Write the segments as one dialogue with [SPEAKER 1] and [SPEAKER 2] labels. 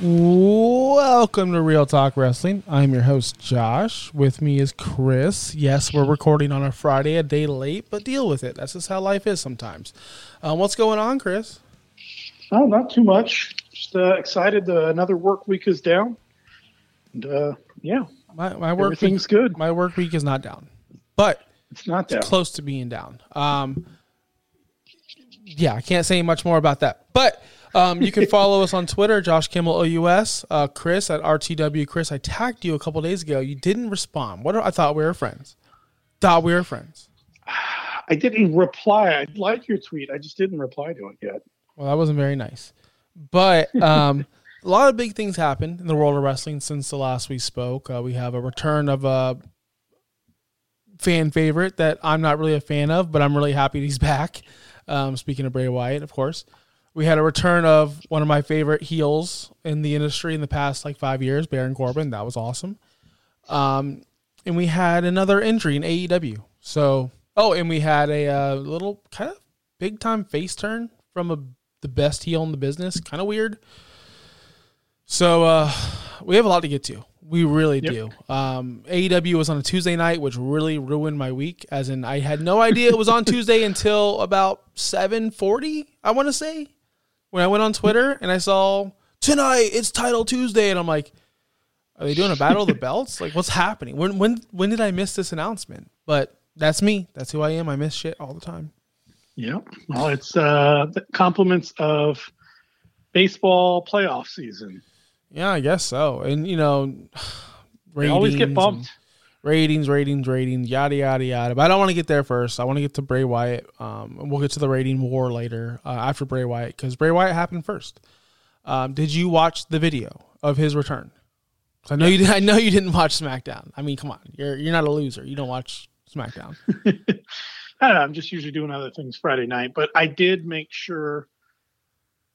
[SPEAKER 1] Welcome to Real Talk Wrestling. I'm your host, Josh. With me is Chris. Yes, we're recording on a Friday, a day late, but deal with it. That's just how life is sometimes. Uh, what's going on, Chris?
[SPEAKER 2] Oh, not too much. Just uh, excited. Uh, another work week is down, and uh, yeah,
[SPEAKER 1] My, my work
[SPEAKER 2] everything's
[SPEAKER 1] week,
[SPEAKER 2] good.
[SPEAKER 1] My work week is not down, but
[SPEAKER 2] It's not down.
[SPEAKER 1] close to being down. Um, yeah, I can't say much more about that. But um, you can follow us on Twitter, Josh Kimmel OUS, uh, Chris at RTW Chris. I tagged you a couple days ago. You didn't respond. What? I thought we were friends. Thought we were friends.
[SPEAKER 2] I didn't reply. I liked your tweet. I just didn't reply to it yet.
[SPEAKER 1] Well, that wasn't very nice. But um, a lot of big things happened in the world of wrestling since the last we spoke. Uh, we have a return of a fan favorite that I'm not really a fan of, but I'm really happy he's back. Um, speaking of Bray Wyatt, of course. We had a return of one of my favorite heels in the industry in the past like five years, Baron Corbin. That was awesome. Um, and we had another injury in AEW. So, oh, and we had a uh, little kind of big time face turn from a the best heel in the business. Kind of weird. So uh, we have a lot to get to. We really
[SPEAKER 2] Yep.
[SPEAKER 1] do. Um, AEW was on a Tuesday night, which really ruined my week. As in, I had no idea it was on Tuesday until about seven forty. I want to say when I went on Twitter and I saw tonight it's Title Tuesday, and I'm like, are they doing a Battle of the Belts? Like, what's happening? When when when did I miss this announcement? But that's me. That's who I am. I miss shit all the time.
[SPEAKER 2] Yeah. Well, it's uh, the compliments of baseball playoff season.
[SPEAKER 1] Yeah, I guess so. And you know,
[SPEAKER 2] They always get bumped.
[SPEAKER 1] Ratings, ratings, ratings, yada yada yada. But I don't want to get there first. I want to get to Bray Wyatt. Um, and we'll get to the rating war later uh, after Bray Wyatt because Bray Wyatt happened first. Um, did you watch the video of his return? I know you. Did, I know you didn't watch SmackDown. I mean, come on, you're you're not a loser. You don't watch SmackDown.
[SPEAKER 2] I don't know. I'm just usually doing other things Friday night, but I did make sure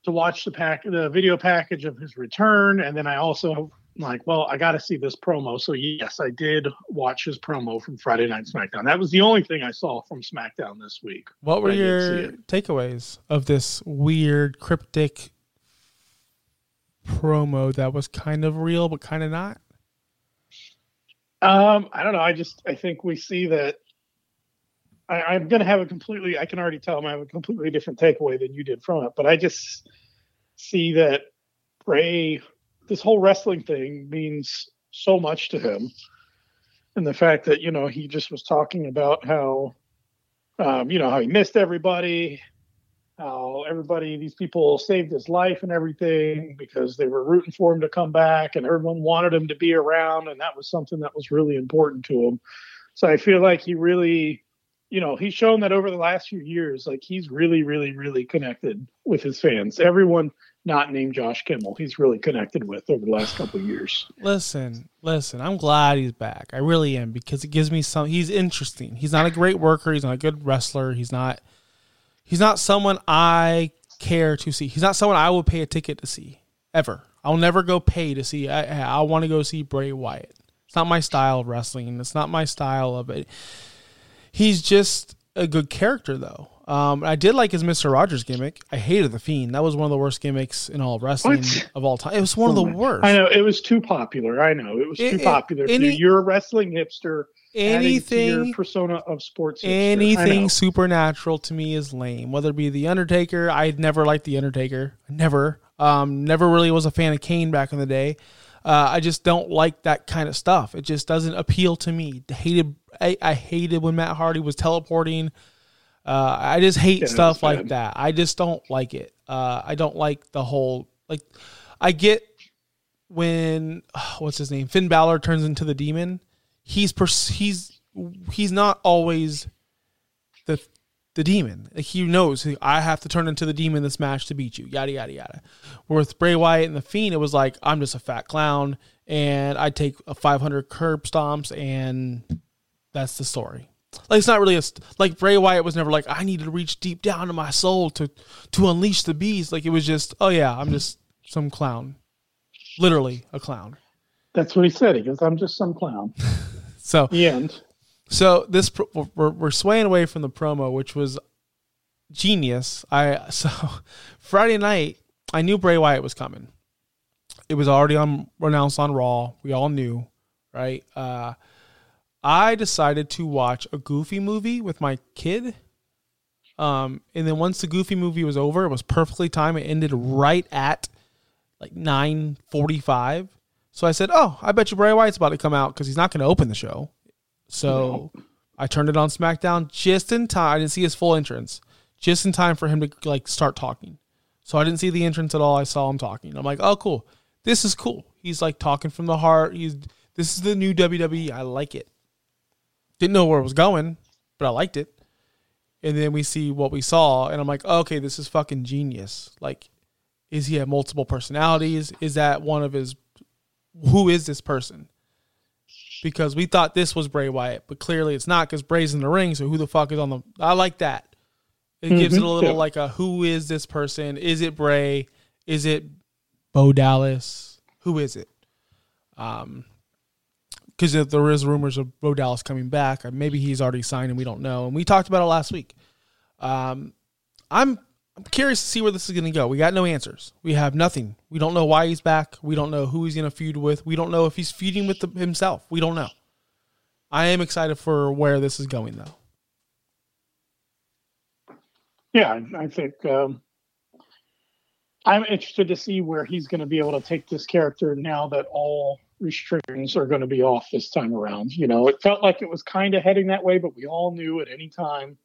[SPEAKER 2] to watch the pack, the video package of his return, and then I also like, well, I got to see this promo. So yes, I did watch his promo from Friday Night SmackDown. That was the only thing I saw from SmackDown this week.
[SPEAKER 1] What were
[SPEAKER 2] I did see
[SPEAKER 1] your takeaways of this weird cryptic promo that was kind of real but kind of not?
[SPEAKER 2] Um, I don't know. I just I think we see that. I, I'm going to have a completely. I can already tell him I have a completely different takeaway than you did from it. But I just see that Bray, this whole wrestling thing means so much to him, and the fact that you know he just was talking about how, um, you know, how he missed everybody, how everybody, these people saved his life and everything because they were rooting for him to come back and everyone wanted him to be around. And that was something that was really important to him. So I feel like he really, you know, he's shown that over the last few years, like he's really, really, really connected with his fans. Everyone not named Josh Kimmel, he's really connected with over the last couple years.
[SPEAKER 1] Listen, listen, I'm glad he's back. I really am because it gives me some he's interesting. He's not a great worker, he's not a good wrestler, he's not he's not someone I care to see. He's not someone I would pay a ticket to see ever. I'll never go pay to see. I I want to go see Bray Wyatt. It's not my style of wrestling. It's not my style of it. He's just a good character though. Um, I did like his Mister Rogers gimmick. I hated the Fiend. That was one of the worst gimmicks in all of wrestling
[SPEAKER 2] What?
[SPEAKER 1] of all time. It was one of the worst.
[SPEAKER 2] I know it was too popular. I know it was
[SPEAKER 1] It-
[SPEAKER 2] too
[SPEAKER 1] it-
[SPEAKER 2] popular.
[SPEAKER 1] any-
[SPEAKER 2] You're a wrestling hipster.
[SPEAKER 1] Anything
[SPEAKER 2] your persona of sports. hipster.
[SPEAKER 1] Anything supernatural to me is lame. Whether it be the Undertaker, I never liked the Undertaker. Never. Um, never really was a fan of Kane back in the day. Uh, I just don't like that kind of stuff. It just doesn't appeal to me. Hated. I, I hated when Matt Hardy was teleporting. Uh, I just hate
[SPEAKER 2] Yeah,
[SPEAKER 1] stuff like that. I just don't like it. Uh, I don't like the whole like. I get when what's his name Finn Balor turns into the demon. He's pers- he's he's not always the the demon. Like he knows I have to turn into the demon this match to beat you. Yada yada yada. Where with Bray Wyatt and the Fiend, it was like I'm just a fat clown and I take a 500 curb stomps and that's the story. Like it's not really a st- like Bray Wyatt was never like I need to reach deep down to my soul to to unleash the beast. Like it was just oh yeah I'm just some clown, literally a clown.
[SPEAKER 2] That's what he said. He goes, "I'm just some clown."
[SPEAKER 1] So
[SPEAKER 2] The end.
[SPEAKER 1] So this we're, we're swaying away from the promo, which was genius. I so Friday night I knew Bray Wyatt was coming. It was already on announced on Raw. We all knew, right? Uh, I decided to watch a Goofy movie with my kid. Um, and then once the Goofy movie was over, it was perfectly timed. It ended right at like nine forty-five. So I said, "Oh, I bet you Bray Wyatt's about to come out because he's not going to open the show." So I turned it on SmackDown just in time. I didn't see his full entrance, just in time for him to like start talking. So I didn't see the entrance at all. I saw him talking. I'm like, "Oh, cool. This is cool." He's like talking from the heart. He's this is the new WWE. I like it. Didn't know where it was going, but I liked it. And then we see what we saw, and I'm like, okay, this is fucking genius. Like, is he have multiple personalities? Is that one of his? Who is this person? Because we thought this was Bray Wyatt, but clearly it's not because Bray's in the ring. So who the fuck is on the? I like that. It gives it a
[SPEAKER 2] Mhm,
[SPEAKER 1] little
[SPEAKER 2] yeah.
[SPEAKER 1] like a who is this person? Is it Bray? Is it Bo Dallas? Who is it? Um, because if there is rumors of Bo Dallas coming back, or maybe he's already signed and we don't know. And we talked about it last week. Um, I'm I'm curious to see where this is going to go. We got no answers. We have nothing. We don't know why he's back. We don't know who he's going to feud with. We don't know if he's feuding with the, himself. We don't know. I am excited for where this is going, though.
[SPEAKER 2] Yeah, I- think um, I'm interested to see where he's going to be able to take this character now that all restrictions are going to be off this time around. You know, it felt like it was kind of heading that way, but we all knew at any time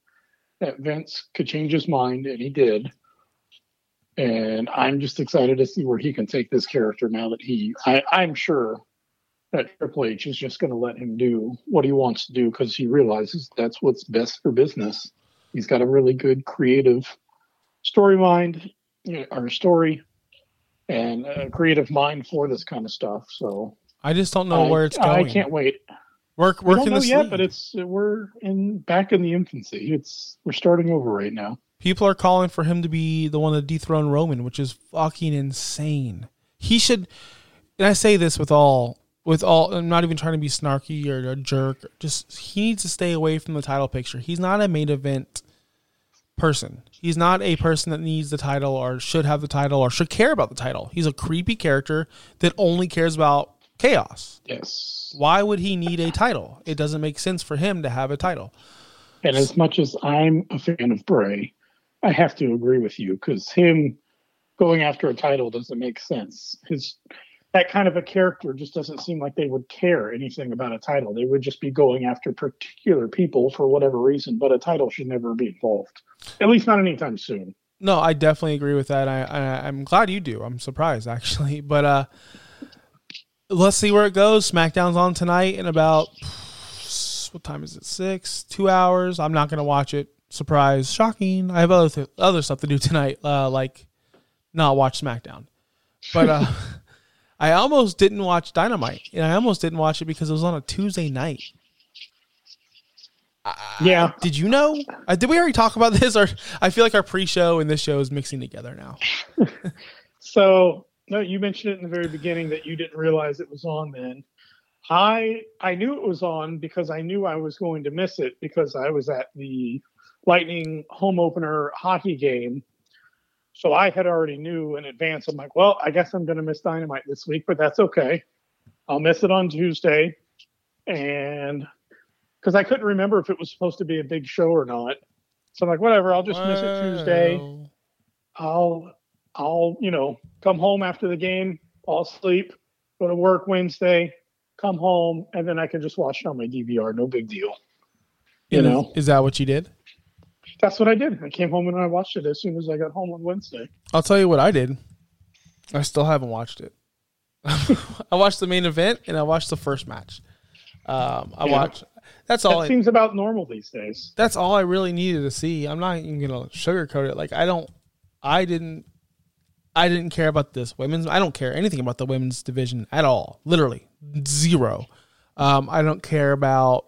[SPEAKER 2] that Vince could change his mind, and he did. And I'm just excited to see where he can take this character now that he, I, I'm sure that Triple H is just going to let him do what he wants to do because he realizes that's what's best for business. He's got a really good creative story mind or story and a creative mind for this kind of stuff. So
[SPEAKER 1] I just don't know
[SPEAKER 2] I,
[SPEAKER 1] where it's going.
[SPEAKER 2] I can't wait.
[SPEAKER 1] Work,
[SPEAKER 2] We
[SPEAKER 1] work
[SPEAKER 2] don't
[SPEAKER 1] in
[SPEAKER 2] know yet,
[SPEAKER 1] league.
[SPEAKER 2] but it's we're in back in the infancy. It's we're starting over right now.
[SPEAKER 1] People are calling for him to be the one to dethrone Roman, which is fucking insane. He should, and I say this with all, with all. I'm not even trying to be snarky or a jerk. Just he needs to stay away from the title picture. He's not a main event person. He's not a person that needs the title or should have the title or should care about the title. He's a creepy character that only cares about chaos.
[SPEAKER 2] Yes.
[SPEAKER 1] Why would he need a title? It doesn't make sense for him to have a title.
[SPEAKER 2] And as much as I'm a fan of Bray, I have to agree with you because him going after a title doesn't make sense. His that kind of a character just doesn't seem like they would care anything about a title. They would just be going after particular people for whatever reason, but a title should never be involved. At least not anytime soon.
[SPEAKER 1] No, I definitely agree with that. I, I I'm glad you do. I'm surprised actually, but uh, let's see where it goes. SmackDown's on tonight in about what time is it? Six, two hours. I'm not gonna watch it. Surprise, shocking. I have other th- other stuff to do tonight, uh, like not watch SmackDown. But uh, I almost didn't watch Dynamite, and I almost didn't watch it because it was on a Tuesday night.
[SPEAKER 2] Yeah.
[SPEAKER 1] Did you know? Uh, did we already talk about this? Or I feel like our pre-show and this show is mixing together now.
[SPEAKER 2] So no, you mentioned it in the very beginning that you didn't realize it was on then. I I knew it was on because I knew I was going to miss it because I was at the Lightning home opener hockey game. So I had already knew in advance. I'm like, well, I guess I'm going to miss Dynamite this week, but that's okay. I'll miss it on Tuesday, and because I couldn't remember if it was supposed to be a big show or not. So I'm like, whatever, I'll just miss it Tuesday. I'll I'll you know come home after the game, I'll sleep, go to work Wednesday, come home, and then I can just watch it on my DVR. No big deal. You
[SPEAKER 1] And is-
[SPEAKER 2] know.
[SPEAKER 1] is that what you did?
[SPEAKER 2] That's what I did. I came home and I watched it as soon as I got home on Wednesday.
[SPEAKER 1] I'll tell you what I did. I still haven't watched it. I watched the main event and I watched the first match. Um, I
[SPEAKER 2] Yeah.
[SPEAKER 1] watched. That's all.
[SPEAKER 2] That
[SPEAKER 1] I,
[SPEAKER 2] seems about normal these days.
[SPEAKER 1] that's all I really needed to see. I'm not even gonna sugarcoat it. Like I don't. I didn't. I didn't care about this women's. I don't care anything about the women's division at all. Literally zero. Um, I don't care about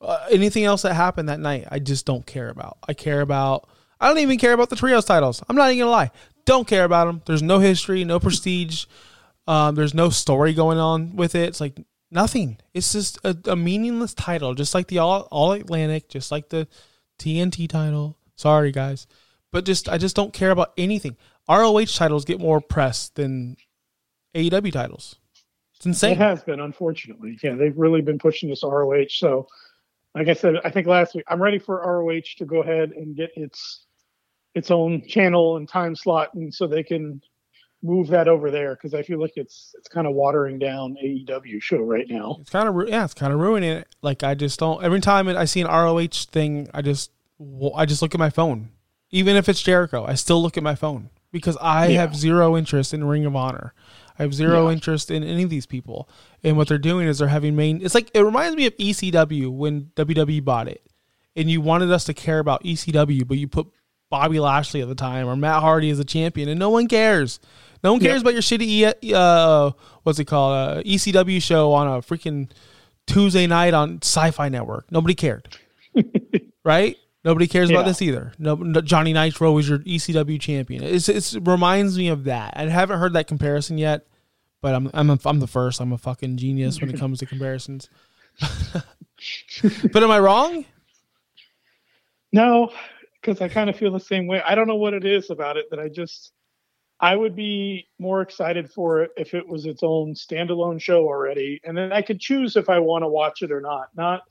[SPEAKER 1] uh, anything else that happened that night. I just don't care about. I care about. I don't even care about the trios titles. I'm not even gonna lie. Don't care about them. There's no history, no prestige. Um, there's no story going on with it. It's like nothing. It's just a, a meaningless title, just like the all all Atlantic, just like the TNT title. Sorry guys, but just I just don't care about anything. ROH titles get more press than AEW titles. It's insane.
[SPEAKER 2] It has been, unfortunately. Yeah, they've really been pushing this ROH. So, like I said, I think last week, I'm ready for ROH to go ahead and get its its own channel and time slot, and so they can move that over there because I feel like it's it's kind of watering down AEW show right now.
[SPEAKER 1] It's kind of yeah, it's kind of ruining it. Like I just don't. Every time I see an ROH thing, I just I just look at my phone. Even if it's Jericho, I still look at my phone because I
[SPEAKER 2] Yeah.
[SPEAKER 1] have zero interest in Ring of Honor. I have zero
[SPEAKER 2] Yeah.
[SPEAKER 1] interest in any of these people. And what they're doing is they're having main. It's like it reminds me of ECW when WWE bought it, and you wanted us to care about ECW, but you put Bobby Lashley at the time or Matt Hardy as a champion, and no one cares. No one cares
[SPEAKER 2] Yep.
[SPEAKER 1] about your shitty E- uh, what's it called uh, ECW show on a freaking Tuesday night on Sci-Fi Network. Nobody cared, right? Nobody cares about this either. No, no, Johnny Nitro was your ECW champion. It's, it's, it reminds me of that. I haven't heard that comparison yet, but I'm I'm a, I'm the first. I'm a fucking genius when it comes to comparisons. but am I wrong?
[SPEAKER 2] No, because I kind of feel the same way. I don't know what it is about it that I just I would be more excited for it if it was its own standalone show already, and then I could choose if I want to watch it or not. Not,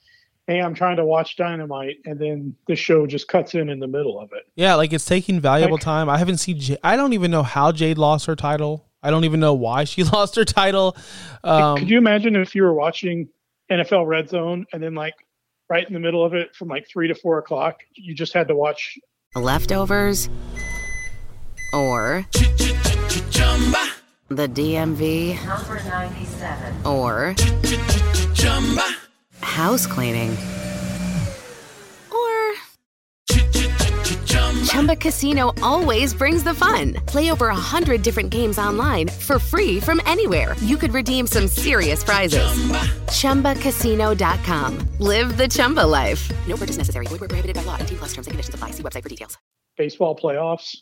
[SPEAKER 2] hey, I'm trying to watch Dynamite, and then the show just cuts in in the middle of it.
[SPEAKER 1] Yeah, like it's taking valuable
[SPEAKER 2] Like-
[SPEAKER 1] time. I haven't seen. J- I don't even know how Jade lost her title. I don't even know why she lost her title. Um,
[SPEAKER 2] could you imagine if you were watching NFL Red Zone and then like right in the middle of it from like three to four o'clock, you just had to watch
[SPEAKER 3] Leftovers? Or the DMV?
[SPEAKER 4] Number 97.
[SPEAKER 3] Or house cleaning? Or Chumba Casino always brings the fun. Play over a hundred different games online for free from anywhere. You could redeem some serious prizes. ChumbaCasino.com. Live the Chumba life. No purchase necessary. Void where prohibited by law. T plus terms and conditions apply. See website for details.
[SPEAKER 2] baseball playoffs.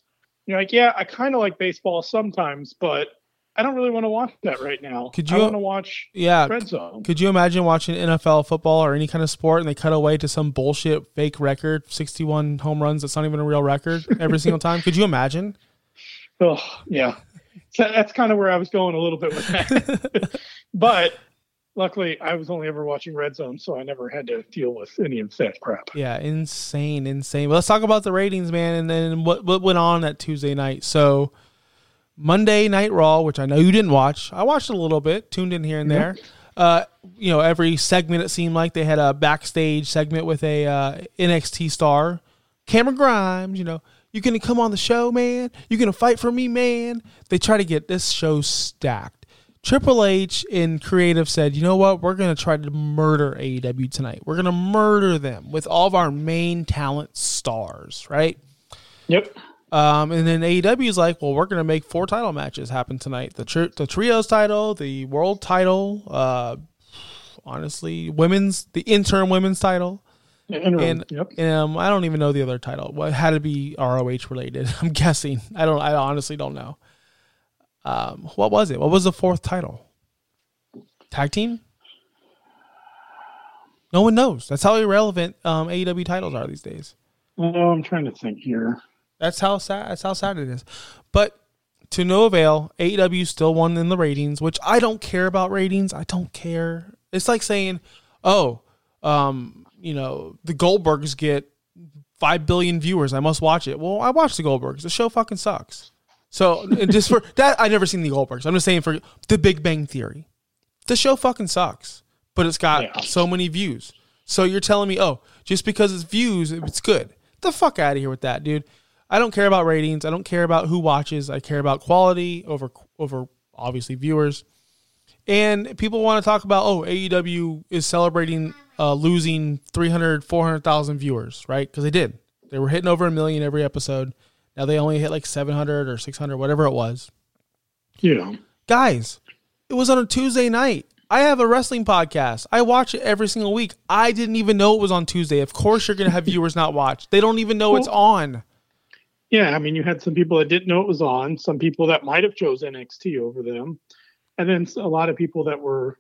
[SPEAKER 2] You're like, yeah, I kind of like baseball sometimes, but I don't really want to watch that right now.
[SPEAKER 1] Could
[SPEAKER 2] I
[SPEAKER 1] you-
[SPEAKER 2] want to watch
[SPEAKER 1] yeah.
[SPEAKER 2] Red Zone.
[SPEAKER 1] Could you imagine watching NFL football or any kind of sport and they cut away to some bullshit fake record, 61 home runs that's not even a real record every single time? Could you imagine?
[SPEAKER 2] Oh, yeah. So that's kind of where I was going a little bit with that. but luckily, I was only ever watching Red Zone, so I never had to deal with any of that crap.
[SPEAKER 1] Yeah, insane, insane. But let's talk about the ratings, man, and then what what went on that Tuesday night. So Monday Night Raw, which I know you didn't watch. I watched a little bit, tuned in here and there. Uh, you know, every segment it seemed like they had a backstage segment with a uh, NXT star, Cameron Grimes. You know, you gonna come on the show, man? You gonna fight for me, man? They try to get this show stacked. Triple H in creative said, you know what? We're going to try to murder AEW tonight. We're going to murder them with all of our main talent stars, right?
[SPEAKER 2] Yep.
[SPEAKER 1] Um, and then AEW is like, well, we're going to make four title matches happen tonight the, tri- the trios title, the world title, uh, honestly, women's, the interim women's title.
[SPEAKER 2] Interim.
[SPEAKER 1] And
[SPEAKER 2] yep.
[SPEAKER 1] um, I don't even know the other title. Well, it had to be ROH related. I'm guessing. I don't. I honestly don't know. Um, what was it? What was the fourth title? Tag team. No one knows. That's how irrelevant um, AEW titles are these days.
[SPEAKER 2] Oh, I'm trying to think here.
[SPEAKER 1] That's how sad. That's how sad it is. But to no avail, AEW still won in the ratings, which I don't care about ratings. I don't care. It's like saying, "Oh, um, you know, the Goldbergs get five billion viewers. I must watch it." Well, I watch the Goldbergs. The show fucking sucks. So, and just for that, I never seen the Goldbergs. I'm just saying for the Big Bang Theory, the show fucking sucks, but it's got
[SPEAKER 2] Yeah.
[SPEAKER 1] so many views. So you're telling me, oh, just because it's views, it's good. the fuck out of here with that, dude. I don't care about ratings. I don't care about who watches. I care about quality over over obviously viewers. And people want to talk about oh AEW is celebrating uh, losing 300 400,000 viewers, right? Cuz they did. They were hitting over a million every episode. Now they only hit like 700 or 600 whatever it was.
[SPEAKER 2] Yeah.
[SPEAKER 1] Guys, it was on a Tuesday night. I have a wrestling podcast. I watch it every single week. I didn't even know it was on Tuesday. Of course, you're going to have viewers not watch. They don't even know it's on.
[SPEAKER 2] Yeah, I mean, you had some people that didn't know it was on, some people that might have chose NXT over them, and then a lot of people that were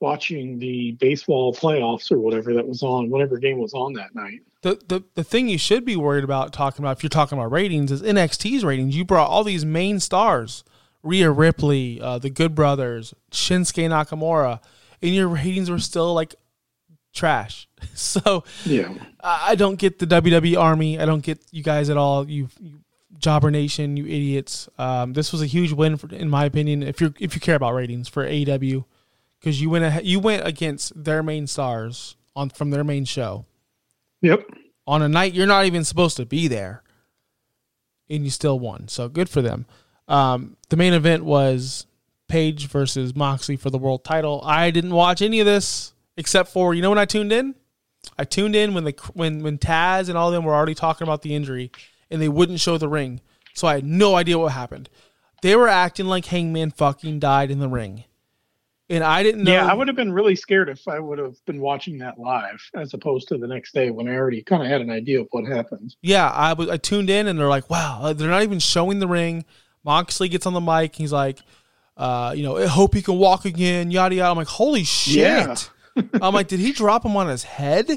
[SPEAKER 2] watching the baseball playoffs or whatever that was on, whatever game was on that night.
[SPEAKER 1] The, the the thing you should be worried about talking about if you're talking about ratings is NXT's ratings. You brought all these main stars, Rhea Ripley, uh, the Good Brothers, Shinsuke Nakamura, and your ratings were still like trash. So
[SPEAKER 2] Yeah.
[SPEAKER 1] I don't get the WWE Army. I don't get you guys at all. You, you Jobber Nation, you idiots. Um, this was a huge win, for, in my opinion. If you if you care about ratings for AEW, because you went ahead, you went against their main stars on from their main show
[SPEAKER 2] Yep.
[SPEAKER 1] on a night you're not even supposed to be there, and you still won. So good for them. Um, the main event was Page versus Moxley for the world title. I didn't watch any of this except for you know when I tuned in. I tuned in when the when when Taz and all of them were already talking about the injury, and they wouldn't show the ring, so I had no idea what happened. They were acting like Hangman fucking died in the ring, and I didn't know.
[SPEAKER 2] Yeah, I would have been really scared if I would have been watching that live as opposed to the next day when I already kind of had an idea of what happened.
[SPEAKER 1] Yeah, I was I tuned in and they're like, wow, uh, they're not even showing the ring. Moxley gets on the mic. He's like, uh, you know, I hope he can walk again. Yada yada. I'm like, holy shit.
[SPEAKER 2] Yeah.
[SPEAKER 1] I'm like, did he drop him on his head?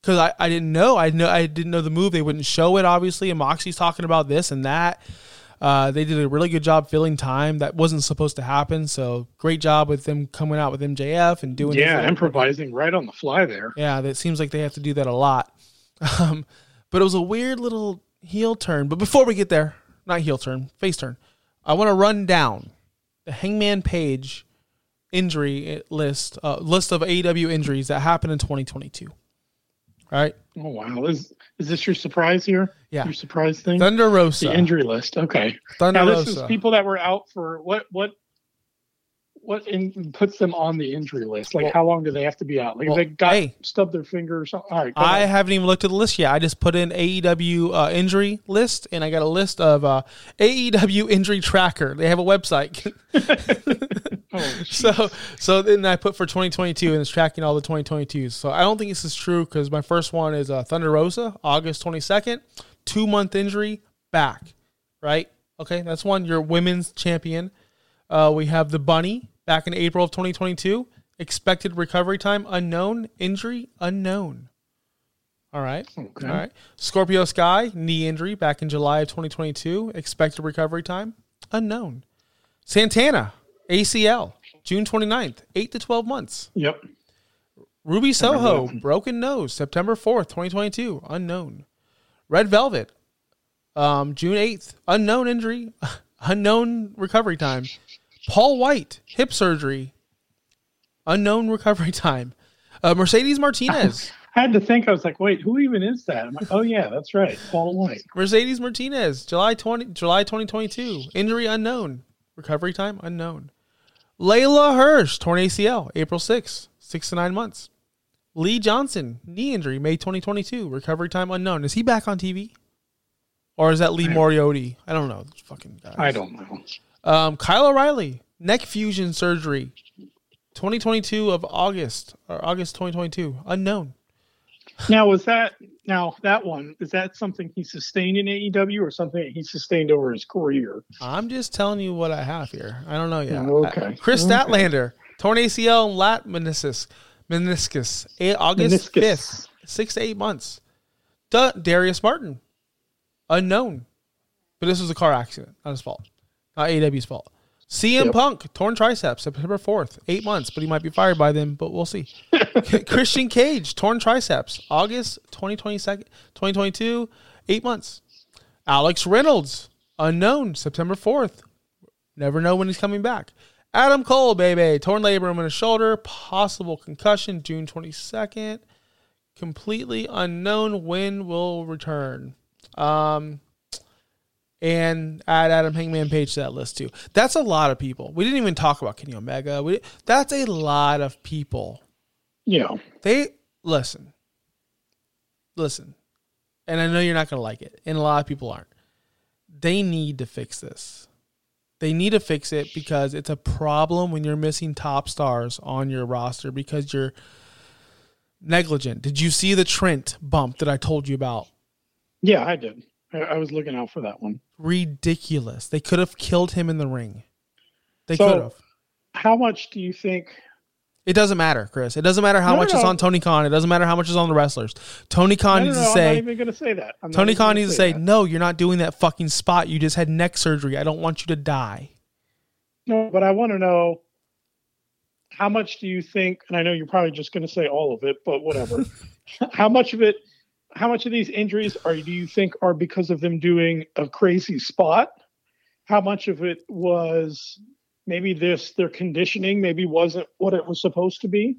[SPEAKER 1] Because I, I didn't know. I know I didn't know the move. They wouldn't show it obviously. And Moxie's talking about this and that. Uh, they did a really good job filling time that wasn't supposed to happen. So great job with them coming out with MJF and doing.
[SPEAKER 2] Yeah, improvising right on the fly there.
[SPEAKER 1] Yeah, that seems like they have to do that a lot. Um, but it was a weird little heel turn. But before we get there, not heel turn, face turn, I want to run down the Hangman Page injury list, uh, list of AEW injuries that happened in 2022. All right,
[SPEAKER 2] Oh wow, is is this your surprise here?
[SPEAKER 1] Yeah.
[SPEAKER 2] your surprise thing.
[SPEAKER 1] Thunder Rosa.
[SPEAKER 2] the injury list. Okay.
[SPEAKER 1] Thunder
[SPEAKER 2] Now this is people that were out for what what what in, puts them on the injury list? Like
[SPEAKER 1] Well-
[SPEAKER 2] how long do they have to be out? Like
[SPEAKER 1] well,
[SPEAKER 2] if they got
[SPEAKER 1] hey.
[SPEAKER 2] stubbed their finger or something. All right.
[SPEAKER 1] I
[SPEAKER 2] ahead.
[SPEAKER 1] haven't even looked at the list yet. I just put in AEW uh, injury list, and I got a list of uh, AEW injury tracker. They have a website.
[SPEAKER 2] oh,
[SPEAKER 1] so so then I put for 2022 and it's tracking all the 2022s. So I don't think this is true because my first one is uh, Thunder Rosa, August 22nd, two month injury, back, right? Okay, that's one. Your women's champion. Uh, we have the Bunny back in April of 2022. Expected recovery time unknown. Injury unknown. All right.
[SPEAKER 2] Okay.
[SPEAKER 1] All right. Scorpio Sky knee injury back in July of 2022. Expected recovery time unknown. Santana ACL June 29th, 8 to 12 months.
[SPEAKER 2] Yep.
[SPEAKER 1] Ruby Soho broken nose September 4th, 2022 unknown. Red Velvet um, June 8th unknown injury, unknown recovery time. Paul White hip surgery unknown recovery time. Uh, Mercedes Martinez
[SPEAKER 2] I had to think. I was like, wait, who even is that? I'm like, oh yeah, that's right, Paul White.
[SPEAKER 1] Mercedes Martinez, July 20, July 2022. Injury unknown. Recovery time unknown. Leyla Hirsch, torn ACL, April 6, six to nine months. Lee Johnson, knee injury, May 2022. Recovery time unknown. Is he back on TV? Or is that Lee Moriarty? I don't know. Fucking guys.
[SPEAKER 2] I don't know.
[SPEAKER 1] Um, Kyle O'Reilly, neck fusion surgery, 2022 of August or August 2022, unknown.
[SPEAKER 2] Now was that now that one is that something he sustained in AEW or something that he sustained over his career?
[SPEAKER 1] I'm just telling you what I have here. I don't know yet.
[SPEAKER 2] Okay.
[SPEAKER 1] Uh, Kris
[SPEAKER 2] Okay.
[SPEAKER 1] Statlander, torn ACL and lat meniscus, meniscus, August
[SPEAKER 2] Meniscus.
[SPEAKER 1] 5th, six to eight months. Da- Darius Martin, unknown. But this was a car accident, not his fault. Not AEW's fault. CM
[SPEAKER 2] Yep.
[SPEAKER 1] Punk, torn triceps, September 4th, eight months, but he might be fired by then, but we'll see. Christian Cage, torn triceps, August 2022, 2022, eight months. Alex Reynolds, unknown, September 4th. Never know when he's coming back. Adam Cole, baby, torn labrum in his shoulder, possible concussion, June 22nd. completely unknown when will return. Um, and add Adam Hangman Page to that list too. That's a lot of people. We didn't even talk about Kenny Omega. We, that's a lot of people.
[SPEAKER 2] Yeah.
[SPEAKER 1] They listen, listen, and I know you're not going to like it, and a lot of people aren't. They need to fix this. They need to fix it because it's a problem when you're missing top stars on your roster because you're negligent. Did you see the Trent bump that I told you about?
[SPEAKER 2] Yeah, I did. I, I was looking out for that one.
[SPEAKER 1] Ridiculous. They could have killed him in the ring. They
[SPEAKER 2] So-
[SPEAKER 1] could have.
[SPEAKER 2] How much do you think?
[SPEAKER 1] It doesn't matter, Chris. It doesn't matter how
[SPEAKER 2] No,
[SPEAKER 1] much
[SPEAKER 2] no.
[SPEAKER 1] is on Tony Khan. It doesn't matter how much is on the wrestlers. Tony Khan
[SPEAKER 2] No,
[SPEAKER 1] needs
[SPEAKER 2] no,
[SPEAKER 1] to
[SPEAKER 2] I'm not even going to say that. I'm
[SPEAKER 1] Tony Khan needs to say,
[SPEAKER 2] that.
[SPEAKER 1] no, you're not doing that fucking spot. You just had neck surgery. I don't want you to die.
[SPEAKER 2] No, but I want to know how much do you think? And I know you're probably just going to say all of it, but whatever. how much of it? How much of these injuries are do you think are because of them doing a crazy spot? How much of it was maybe this their conditioning maybe wasn't what it was supposed to be?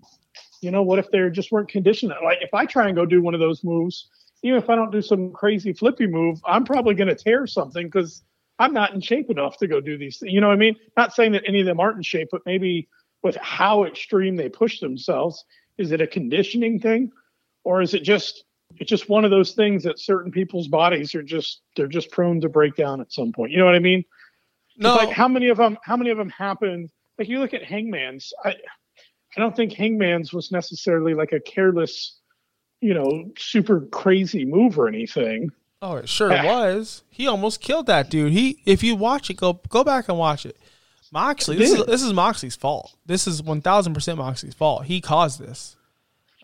[SPEAKER 2] You know, what if they just weren't conditioned? Like if I try and go do one of those moves, even if I don't do some crazy flippy move, I'm probably going to tear something because I'm not in shape enough to go do these things. You know what I mean? Not saying that any of them aren't in shape, but maybe with how extreme they push themselves, is it a conditioning thing, or is it just it's just one of those things that certain people's bodies are just they're just prone to break down at some point. You know what I mean?
[SPEAKER 1] No,
[SPEAKER 2] It's like how many of them how many of them happened? Like you look at Hangman's, I I don't think Hangman's was necessarily like a careless, you know, super crazy move or anything.
[SPEAKER 1] oh, it sure was. He almost killed that dude. He, if you watch it, go go back and watch it. Moxley, this is this is Moxley's fault. This is one thousand percent Moxley's fault. He caused this.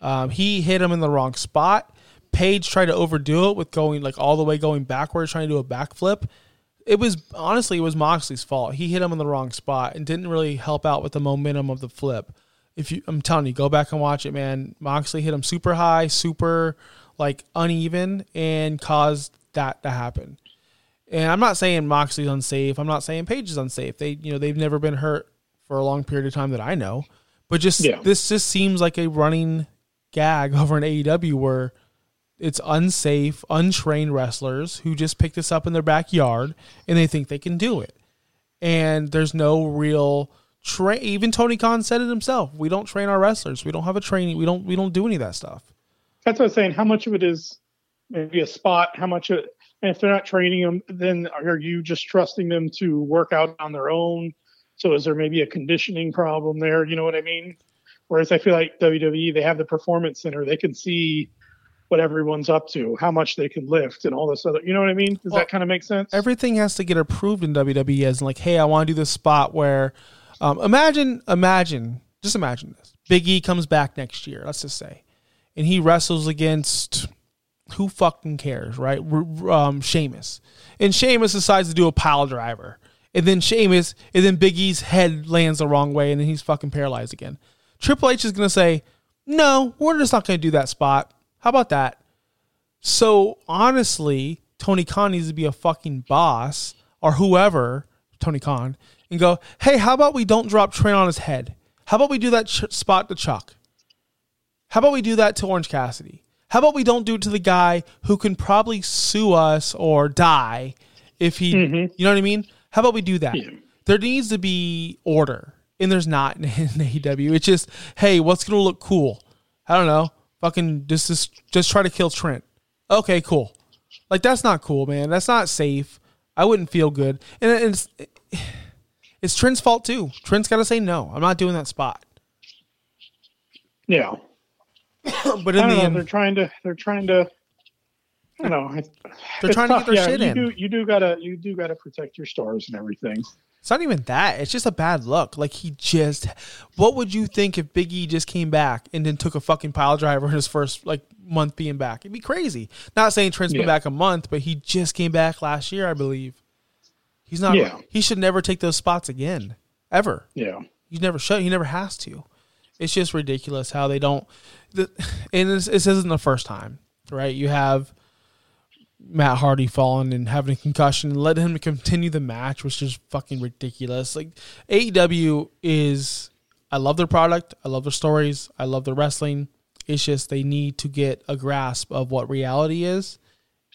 [SPEAKER 1] Um, he hit him in the wrong spot. Page tried to overdo it with going like all the way going backwards, trying to do a backflip. It was honestly it was Moxley's fault. He hit him in the wrong spot and didn't really help out with the momentum of the flip. If you, I'm telling you, go back and watch it, man. Moxley hit him super high, super like uneven, and caused that to happen. And I'm not saying Moxley's unsafe. I'm not saying Page is unsafe. They, you know, they've never been hurt for a long period of time that I know. But just
[SPEAKER 2] Yeah.
[SPEAKER 1] this just seems like a running gag over in AEW where it's unsafe, untrained wrestlers who just pick this up in their backyard and they think they can do it. And there's no real train. Even Tony Khan said it himself. We don't train our wrestlers. We don't have a training. We don't. We don't do any of that stuff.
[SPEAKER 2] That's what I'm saying. How much of it is maybe a spot? How much of and if they're not training them, then are you just trusting them to work out on their own? So is there maybe a conditioning problem there? You know what I mean? Whereas I feel like WWE, they have the performance center. They can see what everyone's up to, how much they can lift, and all this other. You know what I mean? Does
[SPEAKER 1] Well,
[SPEAKER 2] that kind of make sense?
[SPEAKER 1] everything has to get approved in WWE as like, hey, I want to do this spot where, um, imagine, imagine, just imagine this: Big E comes back next year. Let's just say, and he wrestles against who fucking cares, right? Um, Sheamus, and Sheamus decides to do a pile driver, and then Sheamus, and then Big E's head lands the wrong way, and then he's fucking paralyzed again. Triple H is gonna say, no, we're just not gonna do that spot. How about that? So honestly, Tony Khan needs to be a fucking boss or whoever, Tony Khan, and go, hey, how about we don't drop Trent on his head? How about we do that ch- spot to Chuck? How about we do that to Orange Cassidy? How about we don't do it to the guy who can probably sue us or die if he, mm-hmm. you know what I mean? How about we do that?
[SPEAKER 2] Yeah.
[SPEAKER 1] There needs to be order, and there's not in, in AEW. It's just, hey, what's gonna look cool? I don't know. Fucking just just just try to kill Trent. Okay, cool. Like that's not cool, man. That's not safe. I wouldn't feel good, and it's it's Trent's fault too. Trent's got to say no. I'm not doing that spot.
[SPEAKER 2] yeah.
[SPEAKER 1] But in the
[SPEAKER 2] know.
[SPEAKER 1] end,
[SPEAKER 2] They're trying to. They're trying to. I don't know.
[SPEAKER 1] They're trying to get their
[SPEAKER 2] yeah,
[SPEAKER 1] shit
[SPEAKER 2] you
[SPEAKER 1] in.
[SPEAKER 2] Do, you do gotta. You do gotta protect your stars and everything.
[SPEAKER 1] It's not even that. It's just a bad look. Like he just. What would you think if Big E just came back and then took a fucking pile driver in his first like month being back? It'd be crazy. Not saying Trent's been back a month, but he just came back last year, I believe. He's not.
[SPEAKER 2] Yeah.
[SPEAKER 1] He should never take those spots again, ever.
[SPEAKER 2] Yeah.
[SPEAKER 1] He never should. He never has to. It's just ridiculous how they don't. The, and this, this isn't the first time, right? You have Matt Hardy falling and having a concussion, and let him continue the match, which is fucking ridiculous. Like AEW is, I love their product, I love their stories, I love their wrestling. It's just they need to get a grasp of what reality is.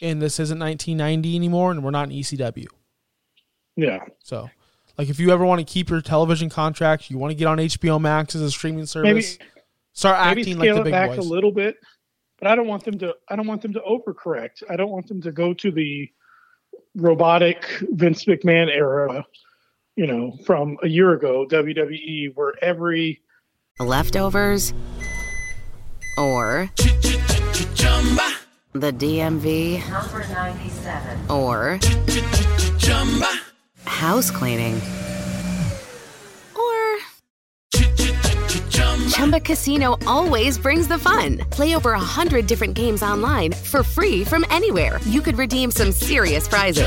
[SPEAKER 1] And this isn't 1990 anymore, and we're not in ECW.
[SPEAKER 2] Yeah.
[SPEAKER 1] So, like, if you ever want to keep your television contract, you want to get on HBO Max as a streaming service,
[SPEAKER 2] Maybe
[SPEAKER 1] start
[SPEAKER 2] maybe
[SPEAKER 1] acting
[SPEAKER 2] scale
[SPEAKER 1] like the big
[SPEAKER 2] back
[SPEAKER 1] boys.
[SPEAKER 2] a little bit, but I don't want them to. I don't want them to overcorrect. I don't want them to go to the robotic Vince McMahon era. You know, from a year ago, WWE, where every
[SPEAKER 3] Leftovers? Or the DMV?
[SPEAKER 4] Number 97.
[SPEAKER 3] Or house cleaning? Chumba Casino always brings the fun. Play over a hundred different games online for free from anywhere. You could redeem some serious prizes.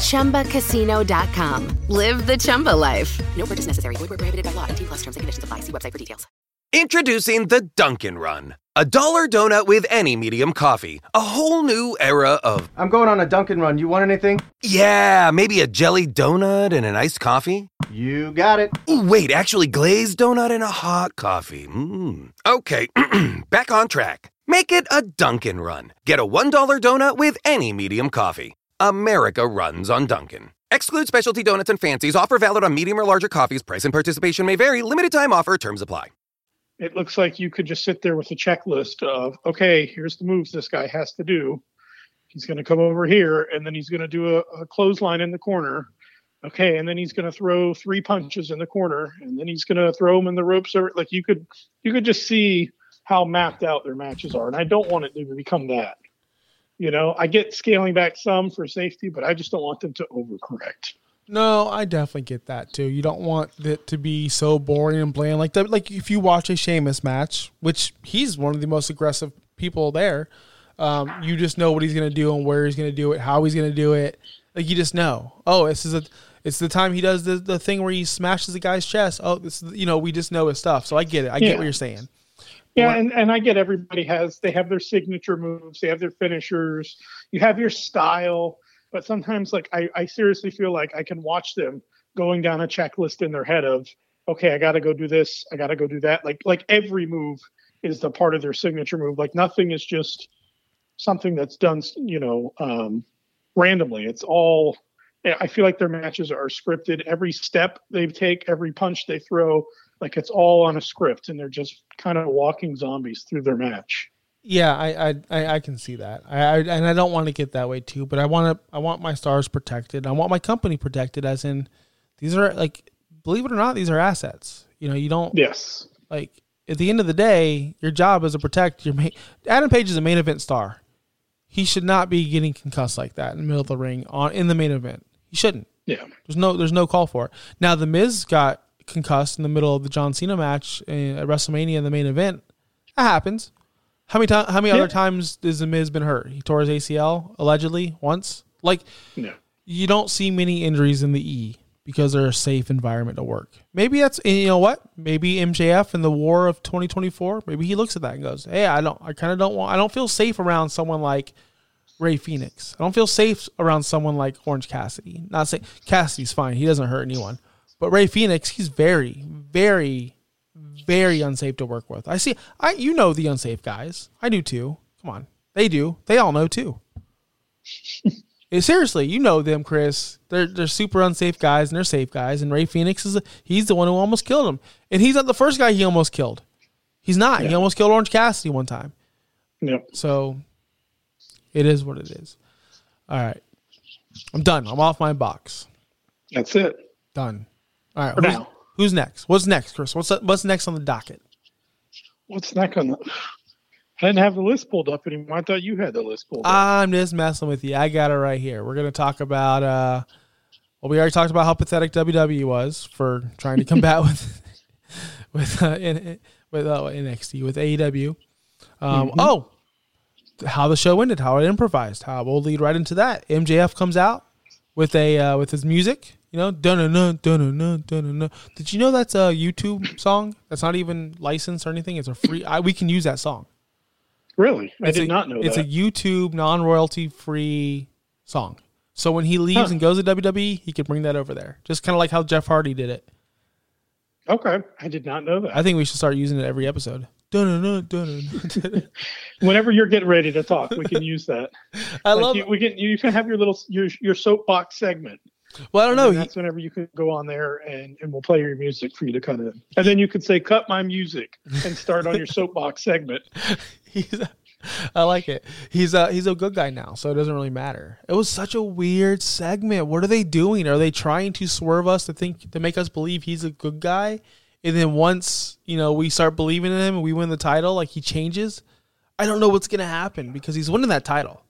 [SPEAKER 3] Chumba. ChumbaCasino.com. Live the Chumba life. No purchase necessary. Void where prohibited by law. 18 plus terms and conditions apply. See website for details.
[SPEAKER 5] Introducing the Dunkin' Run, a dollar donut with any medium coffee. A whole new era of,
[SPEAKER 6] I'm going on a Dunkin' run. You want anything?
[SPEAKER 5] yeah, maybe a jelly donut and an iced coffee?
[SPEAKER 6] You got it.
[SPEAKER 5] Ooh, wait, actually, glazed donut and a hot coffee. Mmm. Okay, back on track. Make it a Dunkin' Run. Get a $1 donut with any medium coffee. America runs on Dunkin'. Exclude specialty donuts and fancies. Offer valid on medium or larger coffees. Price and participation may vary. Limited time offer. Terms apply.
[SPEAKER 2] it looks like you could just sit there with a checklist of, okay, here's the moves this guy has to do. He's going to come over here, and then he's going to do a, a clothesline in the corner. Okay, and then he's going to throw three punches in the corner, and then he's going to throw them in the ropes. Or like you could, you could just see how mapped out their matches are, and I don't want it to become that. You know, I get scaling back some for safety, but I just don't want them to overcorrect.
[SPEAKER 1] No, I definitely get that too. You don't want it to be so boring and bland. Like like if you watch a Sheamus match, which he's one of the most aggressive people there, um, you just know what he's gonna do and where he's gonna do it, how he's gonna do it. Like you just know. Oh, this is a. It's the time he does the, the thing where he smashes the guy's chest. Oh, this you know we just know his stuff. So I get it. I
[SPEAKER 2] Yeah.
[SPEAKER 1] get what you're saying.
[SPEAKER 2] Yeah, and, and I get everybody has they have their signature moves, they have their finishers, you have your style, but sometimes like I, I seriously feel like I can watch them going down a checklist in their head of okay, I gotta go do this, I gotta go do that. Like like every move is the part of their signature move. Like nothing is just something that's done, you know, um, randomly. It's all I feel like their matches are scripted. Every step they take, every punch they throw, like it's all on a script, and they're just kind of walking zombies through their match.
[SPEAKER 1] Yeah, I I, I, I can see that. I, I and I don't want to get that way too, but I want to I want my stars protected. I want my company protected as in these are like believe it or not, these are assets. You know, you don't
[SPEAKER 2] Yes.
[SPEAKER 1] like at the end of the day, your job is to protect your main Adam Page is a main event star. He should not be getting concussed like that in the middle of the ring on in the main event. He shouldn't.
[SPEAKER 2] Yeah.
[SPEAKER 1] There's no there's no call for it. Now the Miz got concussed in the middle of the John Cena match uh, at WrestleMania in the main event. That happens. How many times? How many
[SPEAKER 2] Yeah.
[SPEAKER 1] other times has the Miz been hurt? He tore his ACL allegedly once. Like
[SPEAKER 2] No.
[SPEAKER 1] you don't see many injuries in the E because they're a safe environment to work. Maybe that's you know what? Maybe MJF in the War of 2024. Maybe he looks at that and goes, "Hey, I don't. I kind of don't want. I don't feel safe around someone like." Rey Fenix. I don't feel safe around someone like Orange Cassidy. Not saying Cassidy's fine. He doesn't hurt anyone. But Rey Fenix, he's very, very, very unsafe to work with. I see I you know the unsafe guys. I do too. Come on. They do. They all know too. Eh, Seriously, you know them, Chris. They're they're super unsafe guys and they're safe guys. And Rey Fenix is he's the one who almost killed him. And he's not the first guy he almost killed. He's not. He almost killed Orange Cassidy one time.
[SPEAKER 2] No.
[SPEAKER 1] So it is what it is. All right. I'm done. I'm off my box.
[SPEAKER 2] That's it.
[SPEAKER 1] Done. All right.
[SPEAKER 2] For
[SPEAKER 1] Who's,
[SPEAKER 2] now.
[SPEAKER 1] who's next? What's next, Chris? What's what's next on the docket?
[SPEAKER 2] What's next on the? I didn't have the list pulled up anymore. I thought you had the list pulled up.
[SPEAKER 1] I'm just messing with you. I got it right here. We're gonna talk about uh well we already talked about how pathetic WWE was for trying to combat with with uh, in, with uh, NXT with AEW. Um oh how the show ended, how it improvised, how we'll lead right into that. MJF comes out with a uh, with his music, you know, dun dun dun dun dun dun. Did you know that's a YouTube song? That's not even licensed or anything. It's a free. I, we can use that song.
[SPEAKER 2] really? I
[SPEAKER 1] It's
[SPEAKER 2] did
[SPEAKER 1] a,
[SPEAKER 2] not know.
[SPEAKER 1] It's
[SPEAKER 2] that.
[SPEAKER 1] a YouTube non royalty free song. So when he leaves
[SPEAKER 2] Huh.
[SPEAKER 1] and goes to WWE, he could bring that over there. Just kind of like how Jeff Hardy did it.
[SPEAKER 2] okay. I did not know that.
[SPEAKER 1] I think we should start using it every episode.
[SPEAKER 2] Whenever you're getting ready to talk, we can use that.
[SPEAKER 1] I
[SPEAKER 2] Like,
[SPEAKER 1] love.
[SPEAKER 2] you, we can you can have your little your your soapbox segment.
[SPEAKER 1] Well, I don't know.
[SPEAKER 2] that's whenever you can go on there and, and we'll play your music for you to cut in. And then you could say, cut my music and start on your soapbox segment.
[SPEAKER 1] he's I like it. He's a he's a good guy now, so it doesn't really matter. It was such a weird segment. What are they doing? Are they trying to swerve us to think to make us believe he's a good guy? And then once, you know, we start believing in him and we win the title, like he changes? I don't know what's gonna happen because he's winning that title.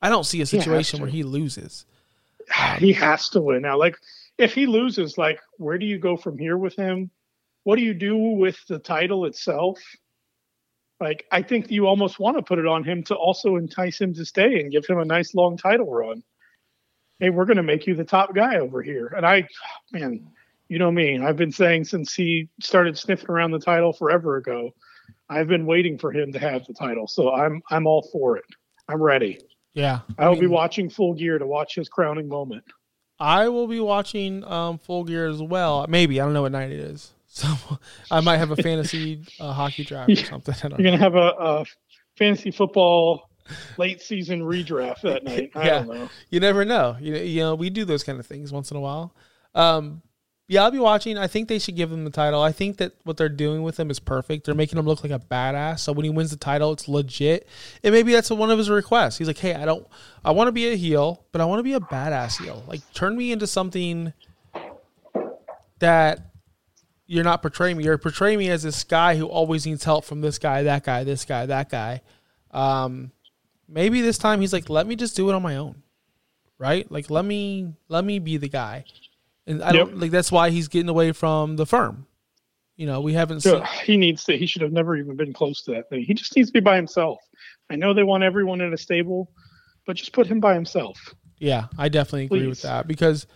[SPEAKER 1] I don't see a situation
[SPEAKER 2] to.
[SPEAKER 1] where he loses.
[SPEAKER 2] He has to win. Now, like, if he loses, like, where do you go from here with him? What do you do with the title itself? Like, I think you almost want to put it on him to also entice him to stay and give him a nice long title run. Hey, we're going to make you the top guy over here. And I, man, you know me. I've been saying since he started sniffing around the title forever ago, I've been waiting for him to have the title. So I'm I'm all for it. I'm ready.
[SPEAKER 1] Yeah.
[SPEAKER 2] I will be
[SPEAKER 1] mean,
[SPEAKER 2] watching Full Gear to watch his crowning moment.
[SPEAKER 1] I will be watching um, Full Gear as well. Maybe I don't know what night it is, so I might have a fantasy uh, hockey draft or something. I don't
[SPEAKER 2] You're gonna have a, a fantasy football late season redraft that night. I
[SPEAKER 1] Yeah.
[SPEAKER 2] don't know.
[SPEAKER 1] You never know. You, you know, we do those kind of things once in a while. Um, yeah, I'll be watching. I think they should give him the title. I think that what they're doing with him is perfect. They're making him look like a badass. So when he wins the title, it's legit. And maybe that's one of his requests. He's like, "Hey, I don't. I want to be a heel, but I want to be a badass heel. Like, turn me into something that you're not portraying me. You're portraying me as this guy who always needs help from this guy, that guy, this guy, that guy. Um, maybe this time he's like, let me just do it on my own, right? Like, let me let me be the guy. And I don't like that's why he's getting away from the firm. You know, we haven't
[SPEAKER 2] So
[SPEAKER 1] seen.
[SPEAKER 2] he needs to. He should have never even been close to that thing. He just needs to be by himself. I know they want everyone in a stable, but just put him by himself.
[SPEAKER 1] Yeah, I definitely agree with that because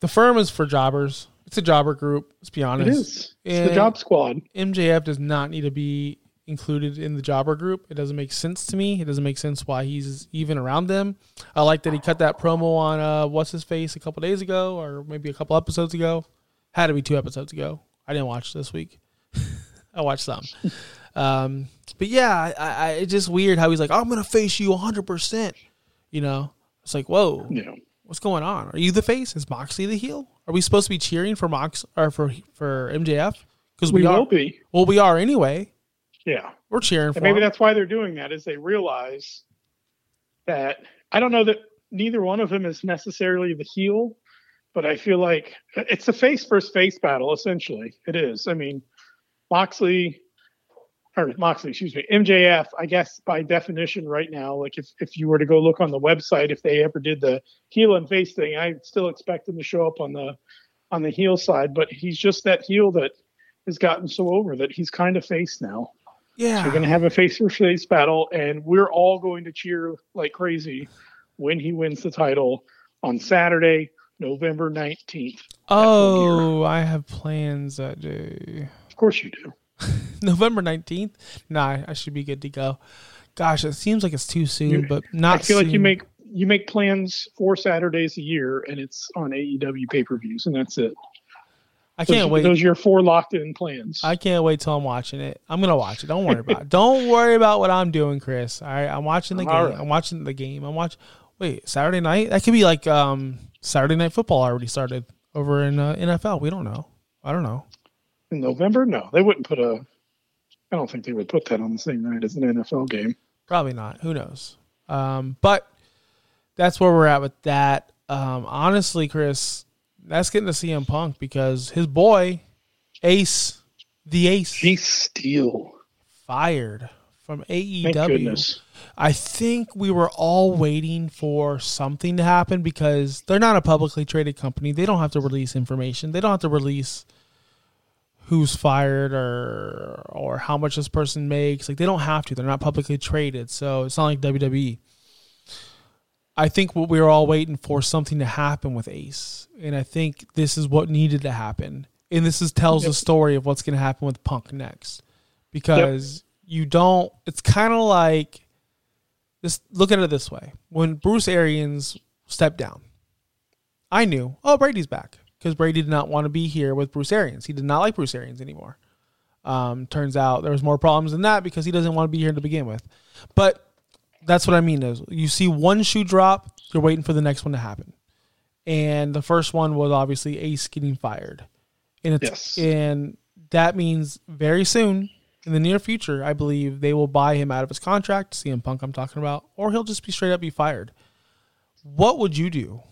[SPEAKER 1] the firm is for jobbers. It's a jobber group. Let's be honest.
[SPEAKER 2] is. It's
[SPEAKER 1] And-
[SPEAKER 2] the job squad.
[SPEAKER 1] MJF does not need to be included in the jobber group. It doesn't make sense to me. It doesn't make sense why he's even around them. I like that he cut that promo on uh, what's his face a couple days ago, or maybe a couple episodes ago. Had to be two episodes ago. I didn't watch this week. I watched some. Um, but yeah, I, I, it's just weird how he's like, I'm gonna face you 100. percent You know, it's like, whoa,
[SPEAKER 2] know.
[SPEAKER 1] what's going on? Are you the face? Is Moxley the heel? Are we supposed to be cheering for Mox or for for MJF? Because
[SPEAKER 2] We
[SPEAKER 1] we, are.
[SPEAKER 2] will be.
[SPEAKER 1] Well, we are anyway.
[SPEAKER 2] Yeah.
[SPEAKER 1] We're cheering for
[SPEAKER 2] And maybe
[SPEAKER 1] him.
[SPEAKER 2] that's why they're doing that is they realize that I don't know that neither one of them is necessarily the heel, but I feel like uh, it's a face versus face battle essentially. It is. I mean, Moxley or Moxley, excuse me, MJF, I guess by definition right now, like if, if you were to go look on the website, if they ever did the heel and face thing, I still expect him to show up on the on the heel side, but he's just that heel that has gotten so over that he's kind of face now.
[SPEAKER 1] Yeah.
[SPEAKER 2] We're going to have a face to face battle, and we're all going to cheer like crazy when he wins the title on Saturday, November 19th.
[SPEAKER 1] oh, I have plans that day.
[SPEAKER 2] Of course, you do.
[SPEAKER 1] November 19th? Nah, I should be good to go. Gosh, it seems like it's too soon,
[SPEAKER 2] You-
[SPEAKER 1] but not
[SPEAKER 2] I feel like you make you make plans for Saturdays a year, and it's on AEW pay per views, and that's it.
[SPEAKER 1] I can't
[SPEAKER 2] those,
[SPEAKER 1] wait.
[SPEAKER 2] Those are your four locked in plans.
[SPEAKER 1] I can't wait till I'm watching it. I'm gonna watch it. Don't worry about it. Don't worry about what I'm doing, Kris. All right, I'm watching the game.
[SPEAKER 2] All right.
[SPEAKER 1] I'm watching the game. I'm watching. Wait, Saturday night? That could be like um Saturday night football already started over in uh, NFL. We don't know. I don't know.
[SPEAKER 2] in November, no, they wouldn't put a. I don't think they would put that on the same night as an NFL game.
[SPEAKER 1] Probably not. Who knows? Um, but that's where we're at with that. Um, honestly, Kris, that's getting to CM Punk because his boy, Ace, the Ace,
[SPEAKER 2] Ace Steel.
[SPEAKER 1] fired from AEW. I think we were all waiting for something to happen because they're not a publicly traded company. They don't have to release information. They don't have to release who's fired or or how much this person makes. Like they don't have to. They're not publicly traded. So it's not like WWE. I think what we were all waiting for something to happen with Ace. And I think this is what needed to happen. And this is tells the story of what's going to happen with Punk next. Because you don't it's kind of like this look at it this way. When Bruce Arians stepped down, I knew, oh, Brady's back because Brady did not want to be here with Bruce Arians. He did not like Bruce Arians anymore. Um, turns out there was more problems than that because he doesn't want to be here to begin with. But that's what I mean is you see one shoe drop, you're waiting for the next one to happen. And the first one was obviously Ace getting fired. And it's
[SPEAKER 2] Yes.
[SPEAKER 1] and that means very soon in the near future, I believe they will buy him out of his contract, CM Punk I'm talking about, or he'll just be straight up be fired. What would you do?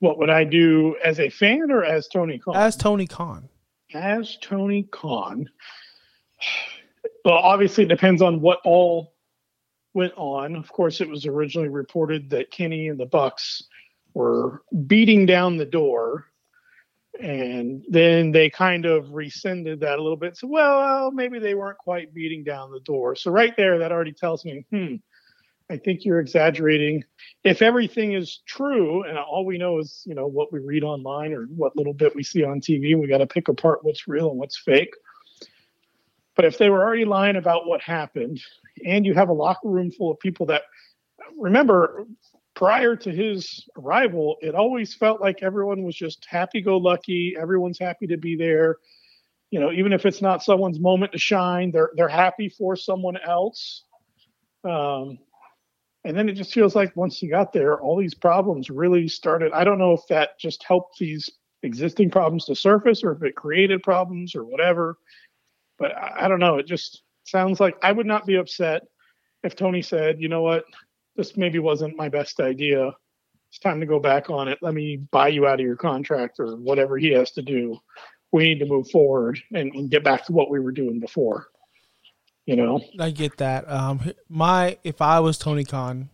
[SPEAKER 2] What would I do as a fan or as Tony Khan?
[SPEAKER 1] As Tony Khan.
[SPEAKER 2] as Tony Khan. Well, obviously, it depends on what all went on. Of course, it was originally reported that Kenny and the Bucks were beating down the door, and then they kind of rescinded that a little bit. So, well, maybe they weren't quite beating down the door. So, right there, that already tells me, hmm, I think you're exaggerating. If everything is true, and all we know is, you know, what we read online or what little bit we see on TV, we got to pick apart what's real and what's fake. But if they were already lying about what happened, and you have a locker room full of people that remember prior to his arrival, it always felt like everyone was just happy go lucky. Everyone's happy to be there. You know, even if it's not someone's moment to shine, they're they're happy for someone else. Um, and then it just feels like once you got there, all these problems really started. I don't know if that just helped these existing problems to surface or if it created problems or whatever. But I, I don't know. It just sounds like I would not be upset if Tony said, you know what, this maybe wasn't my best idea. It's time to go back on it. Let me buy you out of your contract or whatever he has to do. We need to move forward and, and get back to what we were doing before. You know?
[SPEAKER 1] I get that. Um, my if I was Tony Khan,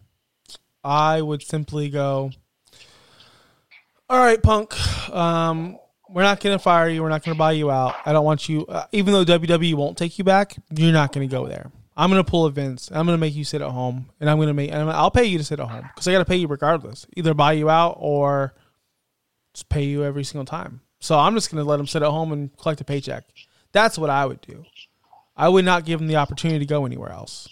[SPEAKER 1] I would simply go. All right, Punk. Um, we're not going to fire you. We're not going to buy you out. I don't want you. Uh, even though WWE won't take you back, you're not going to go there. I'm going to pull a Vince. I'm going to make you sit at home, and I'm going to make. And I'll pay you to sit at home because I got to pay you regardless. Either buy you out or just pay you every single time. So I'm just going to let him sit at home and collect a paycheck. That's what I would do. I would not give him the opportunity to go anywhere else.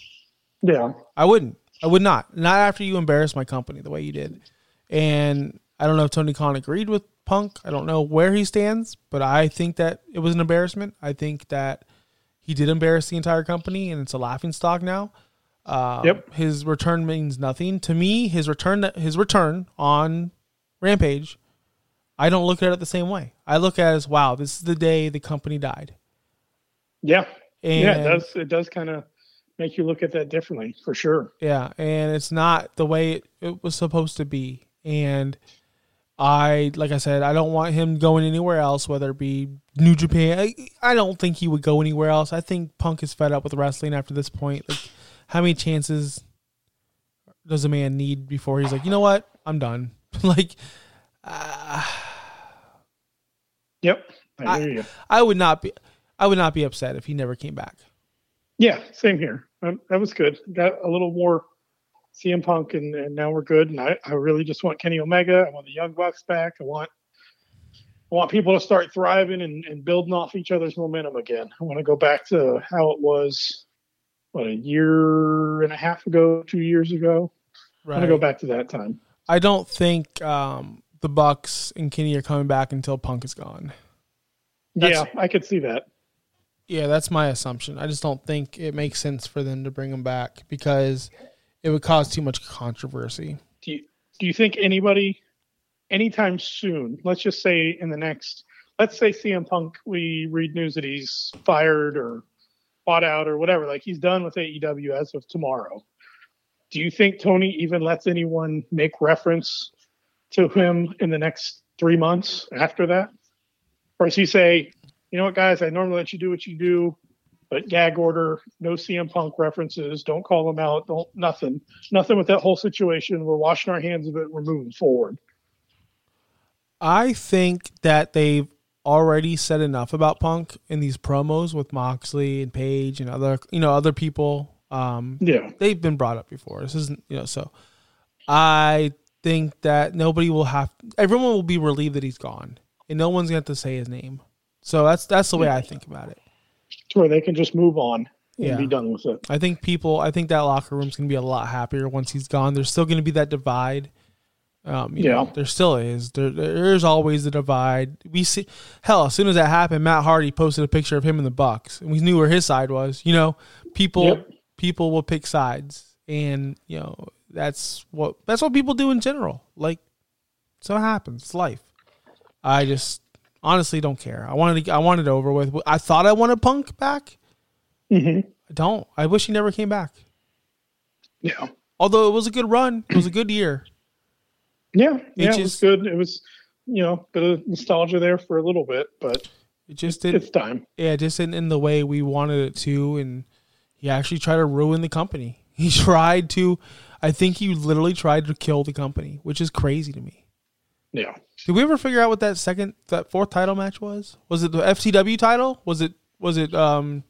[SPEAKER 2] Yeah.
[SPEAKER 1] I wouldn't. I would not. Not after you embarrassed my company the way you did. And I don't know if Tony Khan agreed with Punk. I don't know where he stands, but I think that it was an embarrassment. I think that he did embarrass the entire company, and it's a laughing stock now. Um,
[SPEAKER 2] Yep.
[SPEAKER 1] His return means nothing to me. His return, his return on Rampage, I don't look at it the same way. I look at it as wow, this is the day the company died.
[SPEAKER 2] Yeah.
[SPEAKER 1] And
[SPEAKER 2] yeah, it does. It does kind of make you look at that differently, for sure.
[SPEAKER 1] Yeah, and it's not the way it, it was supposed to be. And I, like I said, I don't want him going anywhere else, whether it be New Japan. I, I don't think he would go anywhere else. I think Punk is fed up with wrestling after this point. Like, how many chances does a man need before he's like, you know what, I'm done? like,
[SPEAKER 2] Yep. I
[SPEAKER 1] I-
[SPEAKER 2] hear you.
[SPEAKER 1] I would not be, I would not be upset if he never came back.
[SPEAKER 2] Yeah, same here. Um, that was good. Got a little more CM Punk, and, and now we're good. And I, I really just want Kenny Omega. I want the Young Bucks back. I want I want people to start thriving and, and building off each other's momentum again. I want to go back to how it was, what a year and a half ago, two years ago. I want to go back to that time.
[SPEAKER 1] I don't think um, the Bucks and Kenny are coming back until Punk is gone.
[SPEAKER 2] yeah, I could see that.
[SPEAKER 1] Yeah, that's my assumption. I just don't think it makes sense for them to bring him back because it would cause too much controversy.
[SPEAKER 2] do you, do you think anybody anytime soon let's just say in the next let's say cm punk we read news that he's fired or bought out or whatever like he's done with aew as of tomorrow. Do you think tony even lets anyone make reference to him in the next three months after that? Or does he say you know what guys i normally let you do what you do but gag order no cm punk references don't call him out don't nothing nothing with that whole situation. We're washing our hands of it. We're moving forward.
[SPEAKER 1] I think that they've already said enough about Punk in these promos with Moxley and Page and other you know other people. Um,
[SPEAKER 2] Yeah.
[SPEAKER 1] they've been brought up before. This isn't you know so. I think that nobody will have everyone will be relieved that he's gone, and no one's going to to say his name. So that's that's the way I think about it.
[SPEAKER 2] To where they can just move on and
[SPEAKER 1] Yeah.
[SPEAKER 2] be done with it.
[SPEAKER 1] I think people, I think that locker room's going to be a lot happier once he's gone. There's still going to be that divide Um, you
[SPEAKER 2] Yeah.
[SPEAKER 1] know, there still is. There, there's always a divide. We see, hell, as soon as that happened, Matt Hardy posted a picture of him in the Bucks, and we knew where his side was. You know, people
[SPEAKER 2] Yep.
[SPEAKER 1] people will pick sides, and you know that's what that's what people do in general. Like, so it happens. It's life. I just honestly don't care. I wanted to, I wanted it over with. I thought I wanted Punk back.
[SPEAKER 2] hmm
[SPEAKER 1] I don't. I wish he never came back.
[SPEAKER 2] Yeah.
[SPEAKER 1] Although it was a good run, it was a good year.
[SPEAKER 2] Yeah. Yeah. It was good. It was, you know, bit of nostalgia there for a little bit, but
[SPEAKER 1] It just didn't.
[SPEAKER 2] it's time.
[SPEAKER 1] yeah, it just didn't in the way we wanted it to, and he actually tried to ruin the company. He tried to. I think he literally tried to kill the company, which is crazy to me.
[SPEAKER 2] Yeah.
[SPEAKER 1] Did we ever figure out what that second, that fourth title match was? Was it the FTW title? Was it? Was it? Um.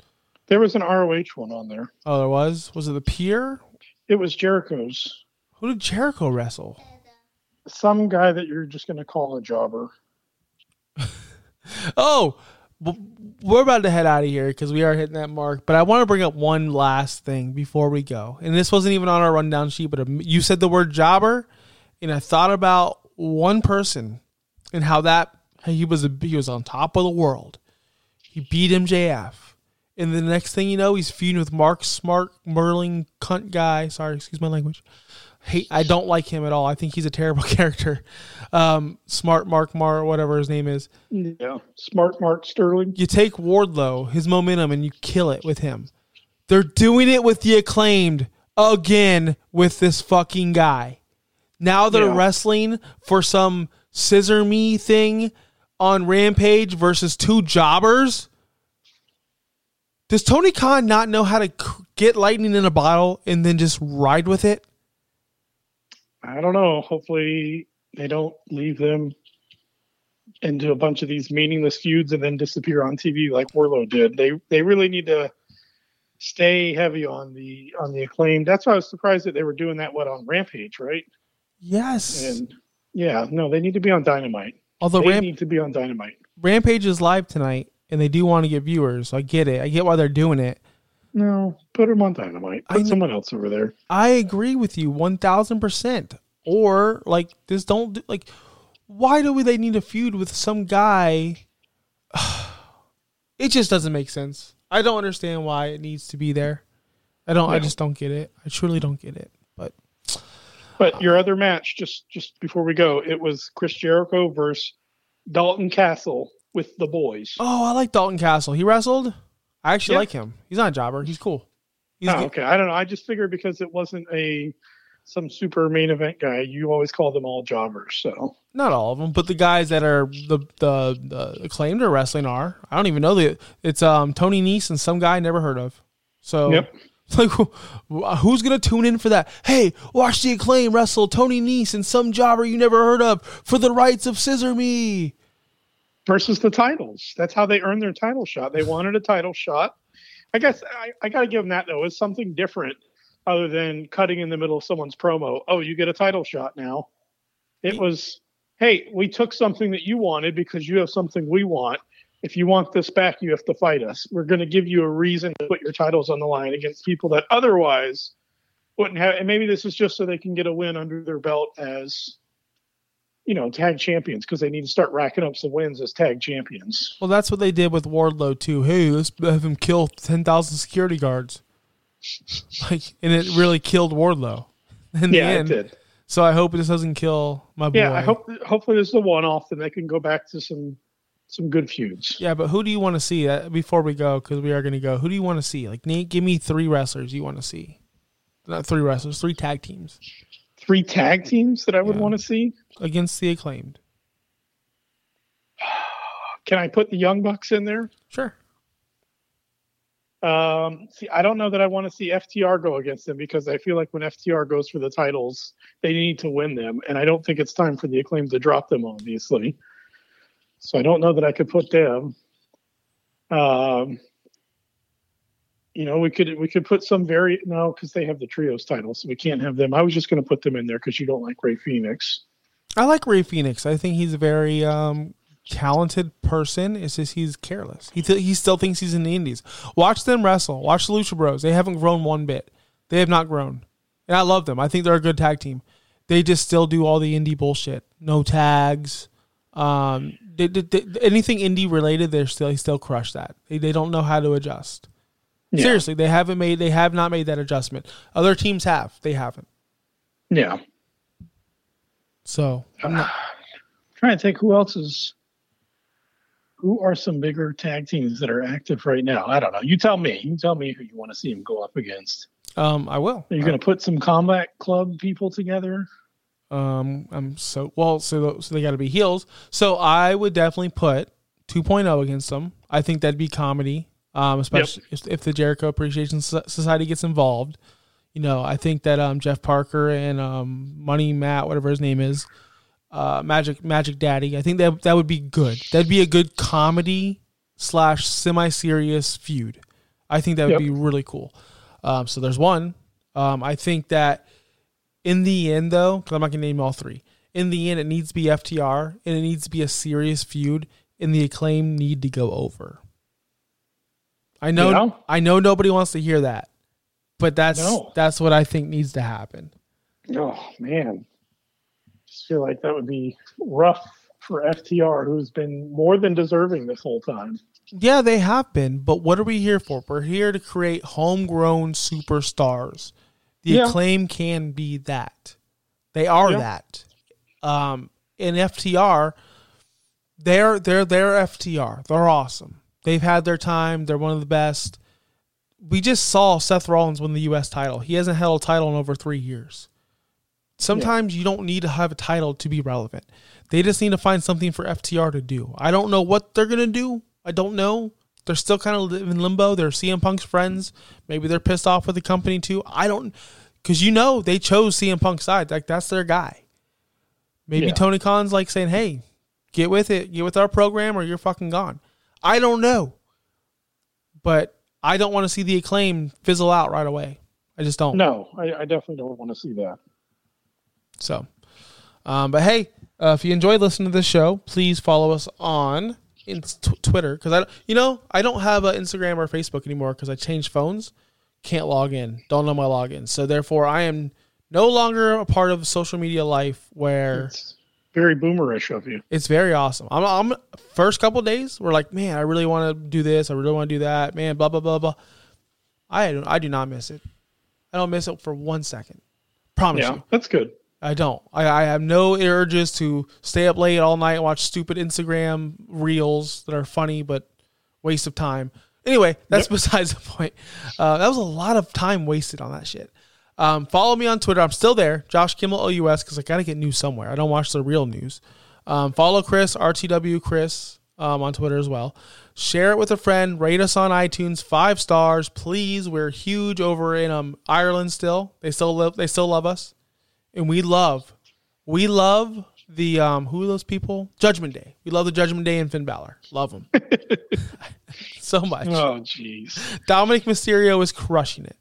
[SPEAKER 2] There was an ROH one on there.
[SPEAKER 1] Oh, there was. Was it the Pier?
[SPEAKER 2] It was Jericho's.
[SPEAKER 1] Who did Jericho wrestle?
[SPEAKER 2] Some guy that you're just going to call a jobber.
[SPEAKER 1] Oh, we're about to head out of here because we are hitting that mark. But I want to bring up one last thing before we go. And this wasn't even on our rundown sheet, but um, you said the word jobber, and I thought about one person and how that he was a, he was on top of the world. He beat MJF, and the next thing you know, he's feuding with Mark Smart, Merling cunt guy. Sorry, excuse my language. Hate, I don't like him at all. I think he's a terrible character. Um, Smart Mark Mar, whatever his name is
[SPEAKER 2] Yeah. Smart Mark Sterling.
[SPEAKER 1] you take Wardlow, his momentum, and you kill it with him. They're doing it with the acclaimed again with this fucking guy. Now they're
[SPEAKER 2] Yeah.
[SPEAKER 1] wrestling for some scissor me thing on Rampage versus two jobbers. Does Tony Khan not know how to get lightning in a bottle and then just ride with it?
[SPEAKER 2] I don't know. Hopefully they don't leave them into a bunch of these meaningless feuds and then disappear on TV like Wardlow did. They they really need to stay heavy on the on the acclaim. That's why I was surprised that they were doing that what on Rampage, right?
[SPEAKER 1] Yes.
[SPEAKER 2] And yeah, no, they need to be on Dynamite.
[SPEAKER 1] Although
[SPEAKER 2] they
[SPEAKER 1] Ramp-
[SPEAKER 2] need to be on Dynamite.
[SPEAKER 1] Rampage is live tonight and they do want to get viewers. I get it. I get why they're doing it.
[SPEAKER 2] No, put them on Dynamite.
[SPEAKER 1] I
[SPEAKER 2] Put
[SPEAKER 1] kn-
[SPEAKER 2] someone else over there.
[SPEAKER 1] I agree with you one thousand percent. Or like this, don't do, like. Why do we they need a feud with some guy? It just doesn't make sense. I don't understand why it needs to be there. I don't. I just don't get it. I truly don't get it. But
[SPEAKER 2] your other match, just just before we go, it was Chris Jericho versus Dalton Castle with the boys.
[SPEAKER 1] oh, I like Dalton Castle. He wrestled. I actually
[SPEAKER 2] Yeah.
[SPEAKER 1] like him. He's not a jobber. He's cool. He's
[SPEAKER 2] Oh, okay, I don't know. I just figured because it wasn't a some super main event guy, you always call them all jobbers. So
[SPEAKER 1] Not all of them, but the guys that are the the, the acclaimed are wrestling are. I don't even know the. It's um Tony Nese and some guy I never heard of. So
[SPEAKER 2] Yep.
[SPEAKER 1] like who's gonna tune in for that? Hey, watch the acclaim wrestle Tony Nese and some jobber you never heard of for the rights of Scissor Me.
[SPEAKER 2] versus the titles, that's how they earned their title shot. They wanted a title shot. I guess I, I got to give them that though. It's something different other than cutting in the middle of someone's promo. Oh, you get a title shot now. It was, hey, we took something that you wanted because you have something we want. If you want this back, you have to fight us. We're going to give you a reason to put your titles on the line against people that otherwise wouldn't have. And maybe this is just so they can get a win under their belt as, you know, tag champions because they need to start racking up some wins as tag champions.
[SPEAKER 1] Well, that's what they did with Wardlow too. Hey, let's have him kill ten thousand security guards. Like, and it really killed Wardlow. In the
[SPEAKER 2] Yeah, it did.
[SPEAKER 1] So I hope this doesn't kill my boy.
[SPEAKER 2] Yeah, I hope hopefully this is a one off and they can go back to some some good feuds.
[SPEAKER 1] Yeah, but who do you want to see uh, before we go? Because we are going to go. Who do you want to see? Like Nate, give me three wrestlers you want to see. Not three wrestlers, three tag teams
[SPEAKER 2] Three tag teams that I would
[SPEAKER 1] Yeah.
[SPEAKER 2] want to see.
[SPEAKER 1] against the acclaimed.
[SPEAKER 2] Can I put the Young Bucks in there?
[SPEAKER 1] Sure.
[SPEAKER 2] Um, see, I don't know that I want to see FTR go against them because I feel like when FTR goes for the titles, they need to win them, and I don't think it's time for the acclaim to drop them. Obviously, so I don't know that I could put them. Um, you know, we could we could put some very no because they have the trios titles, so we can't have them. I was just going to put them in there because you don't like Rey Fenix.
[SPEAKER 1] I like Rey Fenix. I think he's a very um, talented person. It's just he's careless. He th- he still thinks he's in the Indies. Watch them wrestle. Watch the Lucha Bros. They haven't grown one bit. They have not grown, and I love them. I think they're a good tag team. they just still do all the indie bullshit. No tags. Um, they, they, they- anything indie related, they're still they still crush that. They, they don't know how to adjust.
[SPEAKER 2] Yeah.
[SPEAKER 1] Seriously, they haven't made they have not made that adjustment. Other teams have, they haven't.
[SPEAKER 2] Yeah.
[SPEAKER 1] So I'm not,
[SPEAKER 2] trying to think who else is who are some bigger tag teams that are active right now i don't know you tell me you tell me who you want to see them go up against
[SPEAKER 1] um, I will.
[SPEAKER 2] are you going to put some combat club people together
[SPEAKER 1] Um, I'm so well. So so they got to be heels. So I would definitely put 2.0 against them. I think that'd be comedy. Um, especially if, if the Jericho Appreciation Society gets involved. You know, I think that um Jeff Parker and um Money Matt, whatever his name is, uh Magic Magic Daddy. I think that that would be good. That'd be a good comedy slash semi serious feud. I think that would
[SPEAKER 2] Yep.
[SPEAKER 1] be really cool. Um, so there's one. Um, I think that in the end, though, because I'm not gonna name all three. In the end, it needs to be FTR, and it needs to be a serious feud, and the acclaim need to go over. I know,
[SPEAKER 2] Yeah.
[SPEAKER 1] I know, nobody wants to hear that, but that's
[SPEAKER 2] No.
[SPEAKER 1] that's what I think needs to happen.
[SPEAKER 2] oh man just feel like that would be rough for ftr who's been more than deserving this whole time
[SPEAKER 1] Yeah, they have been, but what are we here for? We're here to create homegrown superstars. The
[SPEAKER 2] Yeah.
[SPEAKER 1] acclaim can be that. They are
[SPEAKER 2] Yeah.
[SPEAKER 1] that. Um, in FTR, they're they're they're FTR. They're awesome. They've had their time. They're one of the best. We just saw Seth Rollins win the U.S. title. He hasn't held a title in over three years. Sometimes you don't need to have a title to be relevant. They just need to find something for FTR to do. I don't know what they're gonna do. I don't know. They're still kind of in limbo. They're CM Punk's friends. Maybe they're pissed off with the company too. I don't, because you know they chose CM Punk's side. Like that's their guy. Maybe
[SPEAKER 2] Yeah.
[SPEAKER 1] Tony Khan's like saying, "Hey, get with it. Get with our program, or you're fucking gone." I don't know, but I don't want to see the acclaim fizzle out right away. I just don't.
[SPEAKER 2] no i, I definitely don't want to see that
[SPEAKER 1] So, um, but hey, uh, if you enjoyed listening to this show, please follow us on in t- Twitter because I, you know, I don't have an Instagram or Facebook anymore because I changed phones. Can't log in. Don't know my login. So therefore, I am no longer a part of social media life where
[SPEAKER 2] it's very boomerish of you
[SPEAKER 1] it's very awesome. I'm, I'm first couple days we're like, man, I really want to do this. I really want to do that. Man, blah blah blah blah. I don't, I do not miss it. I don't miss it for one second. Promise
[SPEAKER 2] yeah
[SPEAKER 1] you.
[SPEAKER 2] that's good
[SPEAKER 1] I don't. I, I have no urges to stay up late all night and watch stupid Instagram reels that are funny but waste of time. Anyway, that's besides the point. Uh, that was a lot of time wasted on that shit. Um, follow me on Twitter. I'm still there, Josh Kimmel OUS, because I got to get news somewhere. I don't watch the real news. Um, follow Chris RTW Chris um, on Twitter as well. Share it with a friend. Rate us on iTunes five stars, please. We're huge over in um, Ireland still. They still live. They still love us and we love, we love the um who are those people? Judgment Day. We love the Judgment Day and Finn Balor. Love them so much.
[SPEAKER 2] oh jeez
[SPEAKER 1] Dominik Mysterio is crushing it.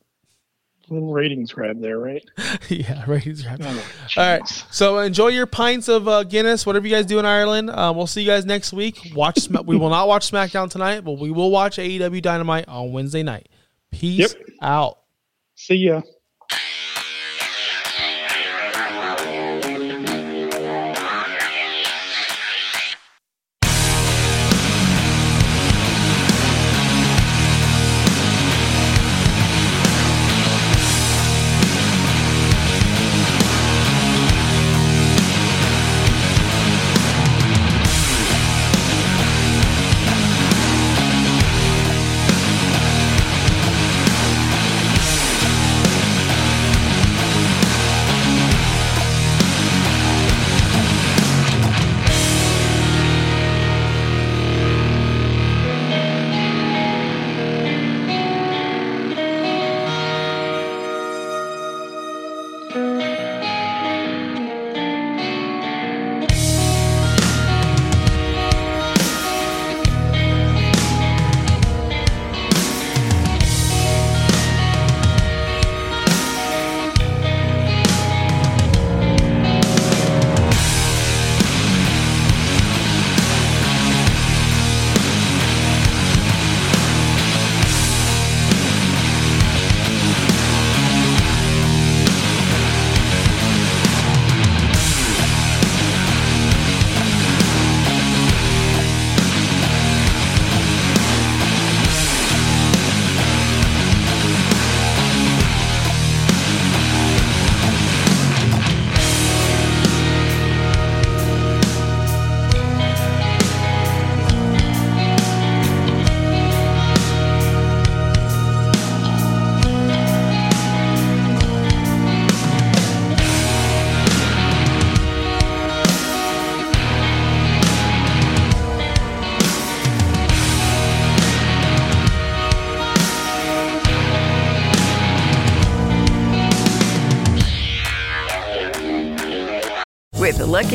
[SPEAKER 2] little ratings grab there right
[SPEAKER 1] yeah, ratings grab.
[SPEAKER 2] Oh,
[SPEAKER 1] All right, so enjoy your pints of uh, Guinness, whatever you guys do in Ireland. Uh, we'll see you guys next week. Watch, Sm- we will not watch SmackDown tonight, but we will watch AEW Dynamite on Wednesday night. Peace
[SPEAKER 2] Yep.
[SPEAKER 1] out.
[SPEAKER 2] see ya